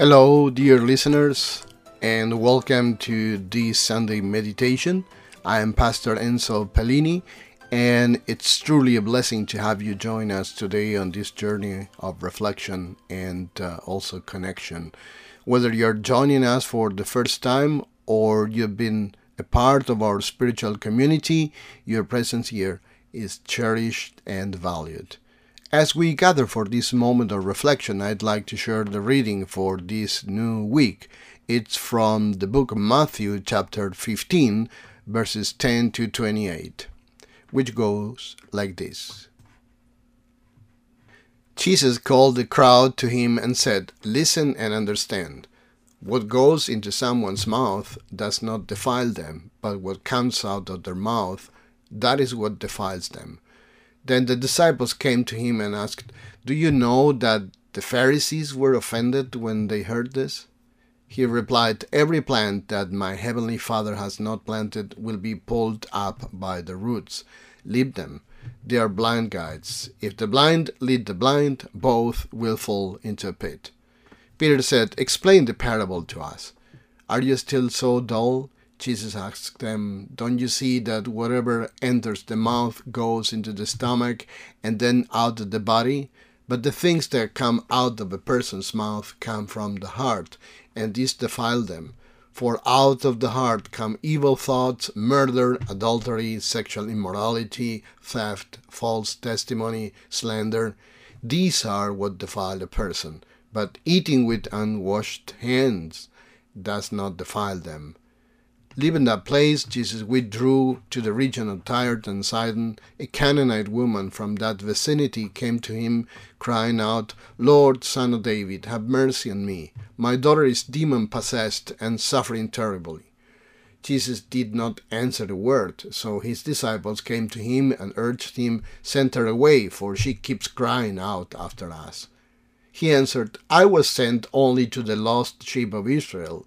Hello, dear listeners, and welcome to this Sunday meditation. I am Pastor Enzo Pellini, and it's truly a blessing to have you join us today on this journey of reflection and uh, also connection. Whether you're joining us for the first time or you've been a part of our spiritual community, your presence here is cherished and valued. As we gather for this moment of reflection, I'd like to share the reading for this new week. It's from the book of Matthew, chapter 15, verses 10 to 28, which goes like this Jesus called the crowd to him and said, Listen and understand. What goes into someone's mouth does not defile them, but what comes out of their mouth, that is what defiles them. Then the disciples came to him and asked, Do you know that the Pharisees were offended when they heard this? He replied, Every plant that my heavenly Father has not planted will be pulled up by the roots. Leave them. They are blind guides. If the blind lead the blind, both will fall into a pit. Peter said, Explain the parable to us. Are you still so dull? Jesus asked them, Don't you see that whatever enters the mouth goes into the stomach and then out of the body? But the things that come out of a person's mouth come from the heart, and these defile them. For out of the heart come evil thoughts, murder, adultery, sexual immorality, theft, false testimony, slander. These are what defile a person. But eating with unwashed hands does not defile them. Leaving that place, Jesus withdrew to the region of Tyre and Sidon. A Canaanite woman from that vicinity came to him, crying out, Lord, son of David, have mercy on me. My daughter is demon possessed and suffering terribly. Jesus did not answer a word, so his disciples came to him and urged him, Send her away, for she keeps crying out after us. He answered, I was sent only to the lost sheep of Israel.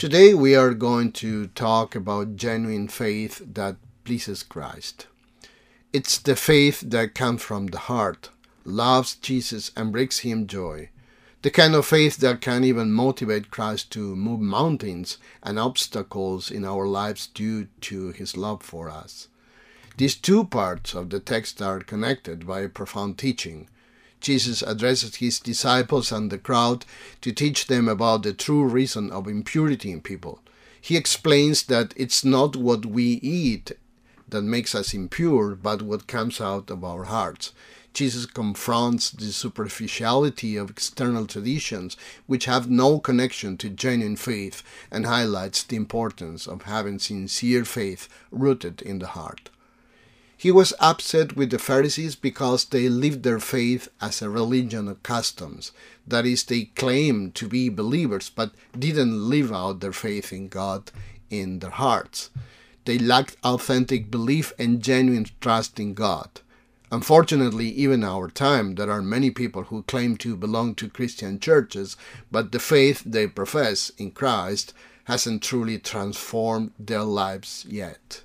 Today we are going to talk about genuine faith that pleases Christ. It's the faith that comes from the heart, loves Jesus and brings him joy. The kind of faith that can even motivate Christ to move mountains and obstacles in our lives due to his love for us. These two parts of the text are connected by a profound teaching. Jesus addresses his disciples and the crowd to teach them about the true reason of impurity in people. He explains that it's not what we eat that makes us impure, but what comes out of our hearts. Jesus confronts the superficiality of external traditions which have no connection to genuine faith and highlights the importance of having sincere faith rooted in the heart. He was upset with the Pharisees because they lived their faith as a religion of customs. That is, they claimed to be believers but didn't live out their faith in God in their hearts. They lacked authentic belief and genuine trust in God. Unfortunately, even in our time, there are many people who claim to belong to Christian churches, but the faith they profess in Christ hasn't truly transformed their lives yet.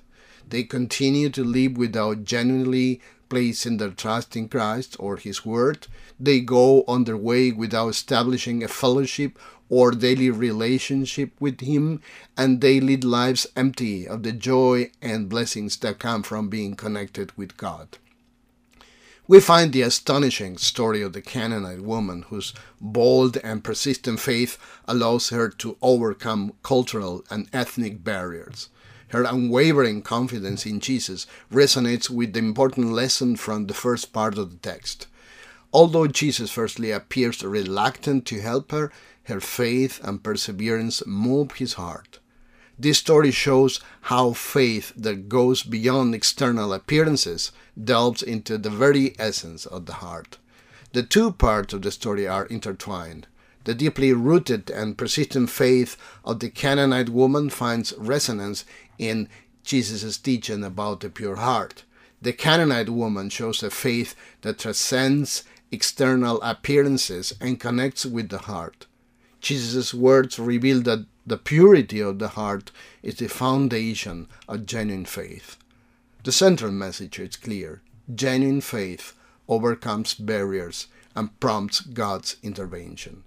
They continue to live without genuinely placing their trust in Christ or His Word. They go on their way without establishing a fellowship or daily relationship with Him, and they lead lives empty of the joy and blessings that come from being connected with God. We find the astonishing story of the Canaanite woman whose bold and persistent faith allows her to overcome cultural and ethnic barriers. Her unwavering confidence in Jesus resonates with the important lesson from the first part of the text. Although Jesus firstly appears reluctant to help her, her faith and perseverance move his heart. This story shows how faith that goes beyond external appearances delves into the very essence of the heart. The two parts of the story are intertwined. The deeply rooted and persistent faith of the Canaanite woman finds resonance in Jesus' teaching about the pure heart. The Canaanite woman shows a faith that transcends external appearances and connects with the heart. Jesus' words reveal that the purity of the heart is the foundation of genuine faith. The central message is clear genuine faith overcomes barriers and prompts God's intervention.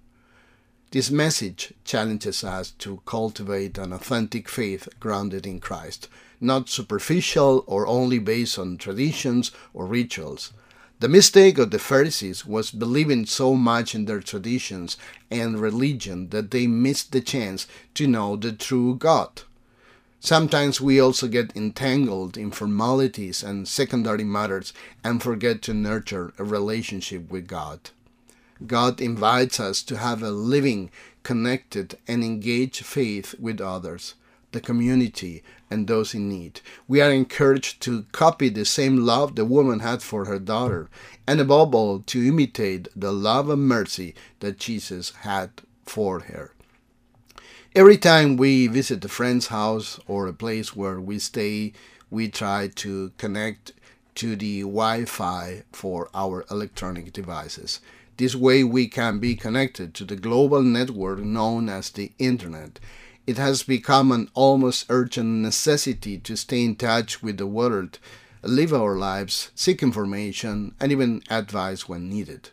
This message challenges us to cultivate an authentic faith grounded in Christ, not superficial or only based on traditions or rituals. The mistake of the Pharisees was believing so much in their traditions and religion that they missed the chance to know the true God. Sometimes we also get entangled in formalities and secondary matters and forget to nurture a relationship with God. God invites us to have a living, connected, and engaged faith with others the community, and those in need. We are encouraged to copy the same love the woman had for her daughter, and above all, to imitate the love and mercy that Jesus had for her. Every time we visit a friend's house or a place where we stay, we try to connect to the Wi Fi for our electronic devices. This way, we can be connected to the global network known as the Internet it has become an almost urgent necessity to stay in touch with the world, live our lives, seek information, and even advice when needed.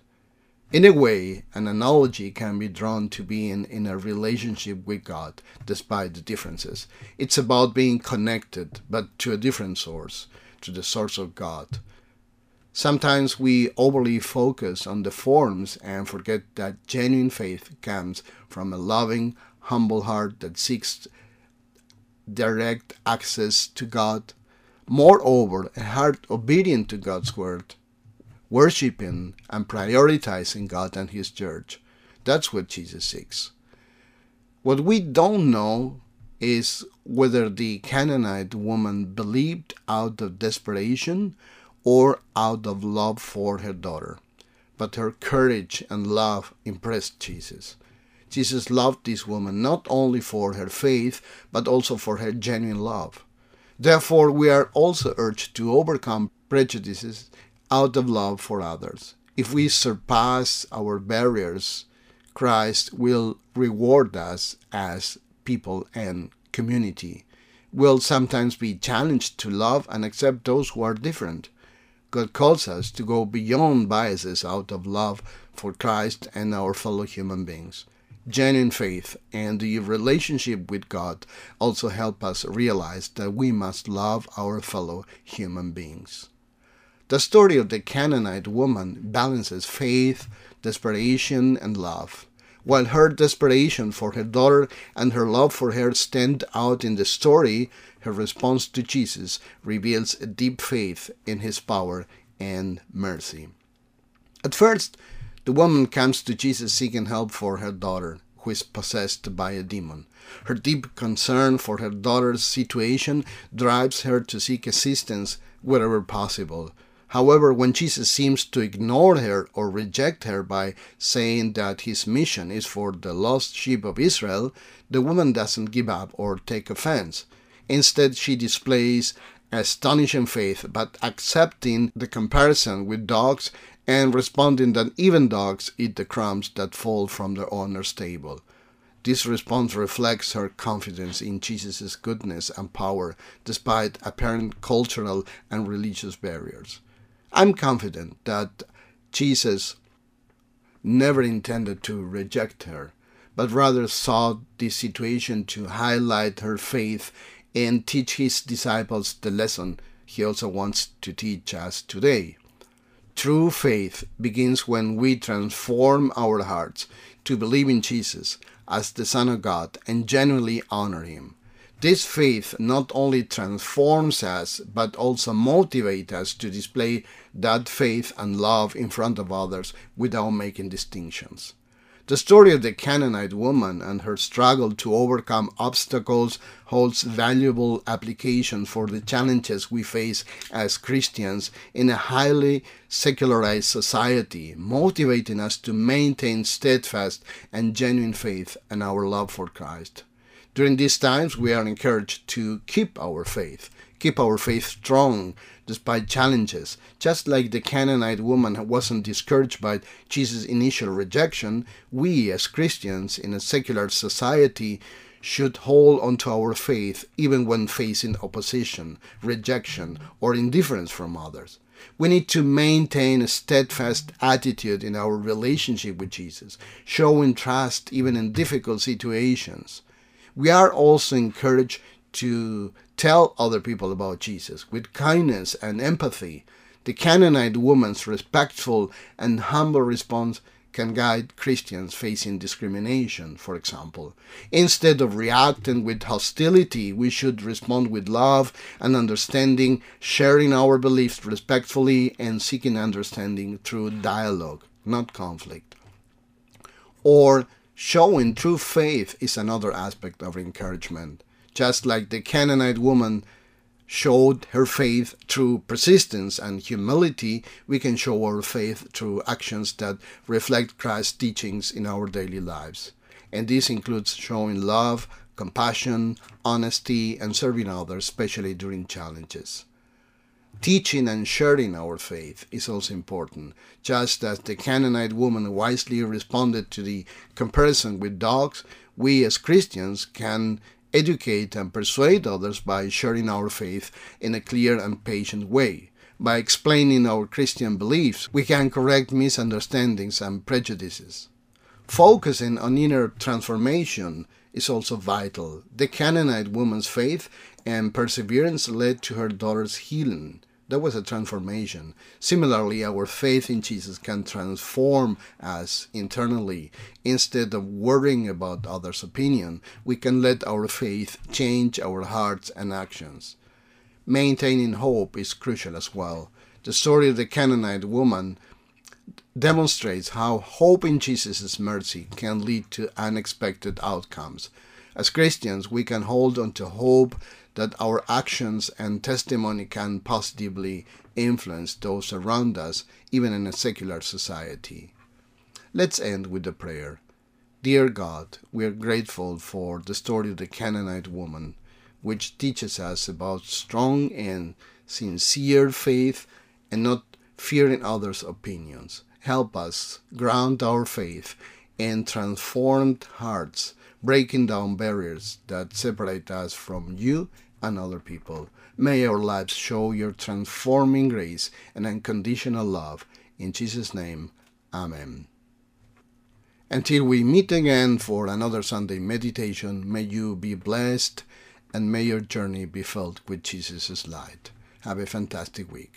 In a way, an analogy can be drawn to being in a relationship with God, despite the differences. It's about being connected, but to a different source, to the source of God. Sometimes we overly focus on the forms and forget that genuine faith comes from a loving, humble heart that seeks direct access to God. Moreover, a heart obedient to God's word, worshiping and prioritizing God and His church. That's what Jesus seeks. What we don't know is whether the Canaanite woman believed out of desperation or out of love for her daughter. But her courage and love impressed Jesus. Jesus loved this woman not only for her faith, but also for her genuine love. Therefore, we are also urged to overcome prejudices out of love for others. If we surpass our barriers, Christ will reward us as people and community. We'll sometimes be challenged to love and accept those who are different. God calls us to go beyond biases out of love for Christ and our fellow human beings genuine faith and the relationship with God also help us realize that we must love our fellow human beings. The story of the Canaanite woman balances faith, desperation, and love. While her desperation for her daughter and her love for her stand out in the story, her response to Jesus reveals a deep faith in his power and mercy. At first, the woman comes to Jesus seeking help for her daughter, who is possessed by a demon. Her deep concern for her daughter's situation drives her to seek assistance wherever possible. However, when Jesus seems to ignore her or reject her by saying that his mission is for the lost sheep of Israel, the woman doesn't give up or take offense. Instead, she displays astonishing faith, but accepting the comparison with dogs and responding that even dogs eat the crumbs that fall from their owner's table. This response reflects her confidence in Jesus' goodness and power despite apparent cultural and religious barriers. I'm confident that Jesus never intended to reject her, but rather saw this situation to highlight her faith and teach his disciples the lesson he also wants to teach us today. True faith begins when we transform our hearts to believe in Jesus as the Son of God and genuinely honor Him. This faith not only transforms us, but also motivates us to display that faith and love in front of others without making distinctions. The story of the Canaanite woman and her struggle to overcome obstacles holds valuable application for the challenges we face as Christians in a highly secularized society, motivating us to maintain steadfast and genuine faith and our love for Christ. During these times, we are encouraged to keep our faith, keep our faith strong despite challenges. Just like the Canaanite woman wasn't discouraged by Jesus' initial rejection, we as Christians in a secular society should hold onto our faith even when facing opposition, rejection, or indifference from others. We need to maintain a steadfast attitude in our relationship with Jesus, showing trust even in difficult situations. We are also encouraged to tell other people about Jesus with kindness and empathy. The Canaanite woman's respectful and humble response can guide Christians facing discrimination, for example. Instead of reacting with hostility, we should respond with love and understanding, sharing our beliefs respectfully and seeking understanding through dialogue, not conflict. Or showing true faith is another aspect of encouragement. Just like the Canaanite woman showed her faith through persistence and humility, we can show our faith through actions that reflect Christ's teachings in our daily lives. And this includes showing love, compassion, honesty, and serving others, especially during challenges. Teaching and sharing our faith is also important, just as the Canaanite woman wisely responded to the comparison with dogs, we as Christians can educate and persuade others by sharing our faith in a clear and patient way. By explaining our Christian beliefs, we can correct misunderstandings and prejudices. Focusing on inner transformation is also vital. The Canaanite woman's faith and perseverance led to her daughter's healing. That was a transformation. Similarly, our faith in Jesus can transform us internally. Instead of worrying about others' opinion, we can let our faith change our hearts and actions. Maintaining hope is crucial as well. The story of the Canaanite woman demonstrates how hope in Jesus' mercy can lead to unexpected outcomes. As Christians, we can hold on to hope that our actions and testimony can positively influence those around us, even in a secular society. Let's end with a prayer. Dear God, we are grateful for the story of the Canaanite woman, which teaches us about strong and sincere faith and not fearing others' opinions. Help us ground our faith in transformed hearts, breaking down barriers that separate us from you and other people. May our lives show your transforming grace and unconditional love. In Jesus' name, Amen. Until we meet again for another Sunday meditation, may you be blessed and may your journey be filled with Jesus' light. Have a fantastic week.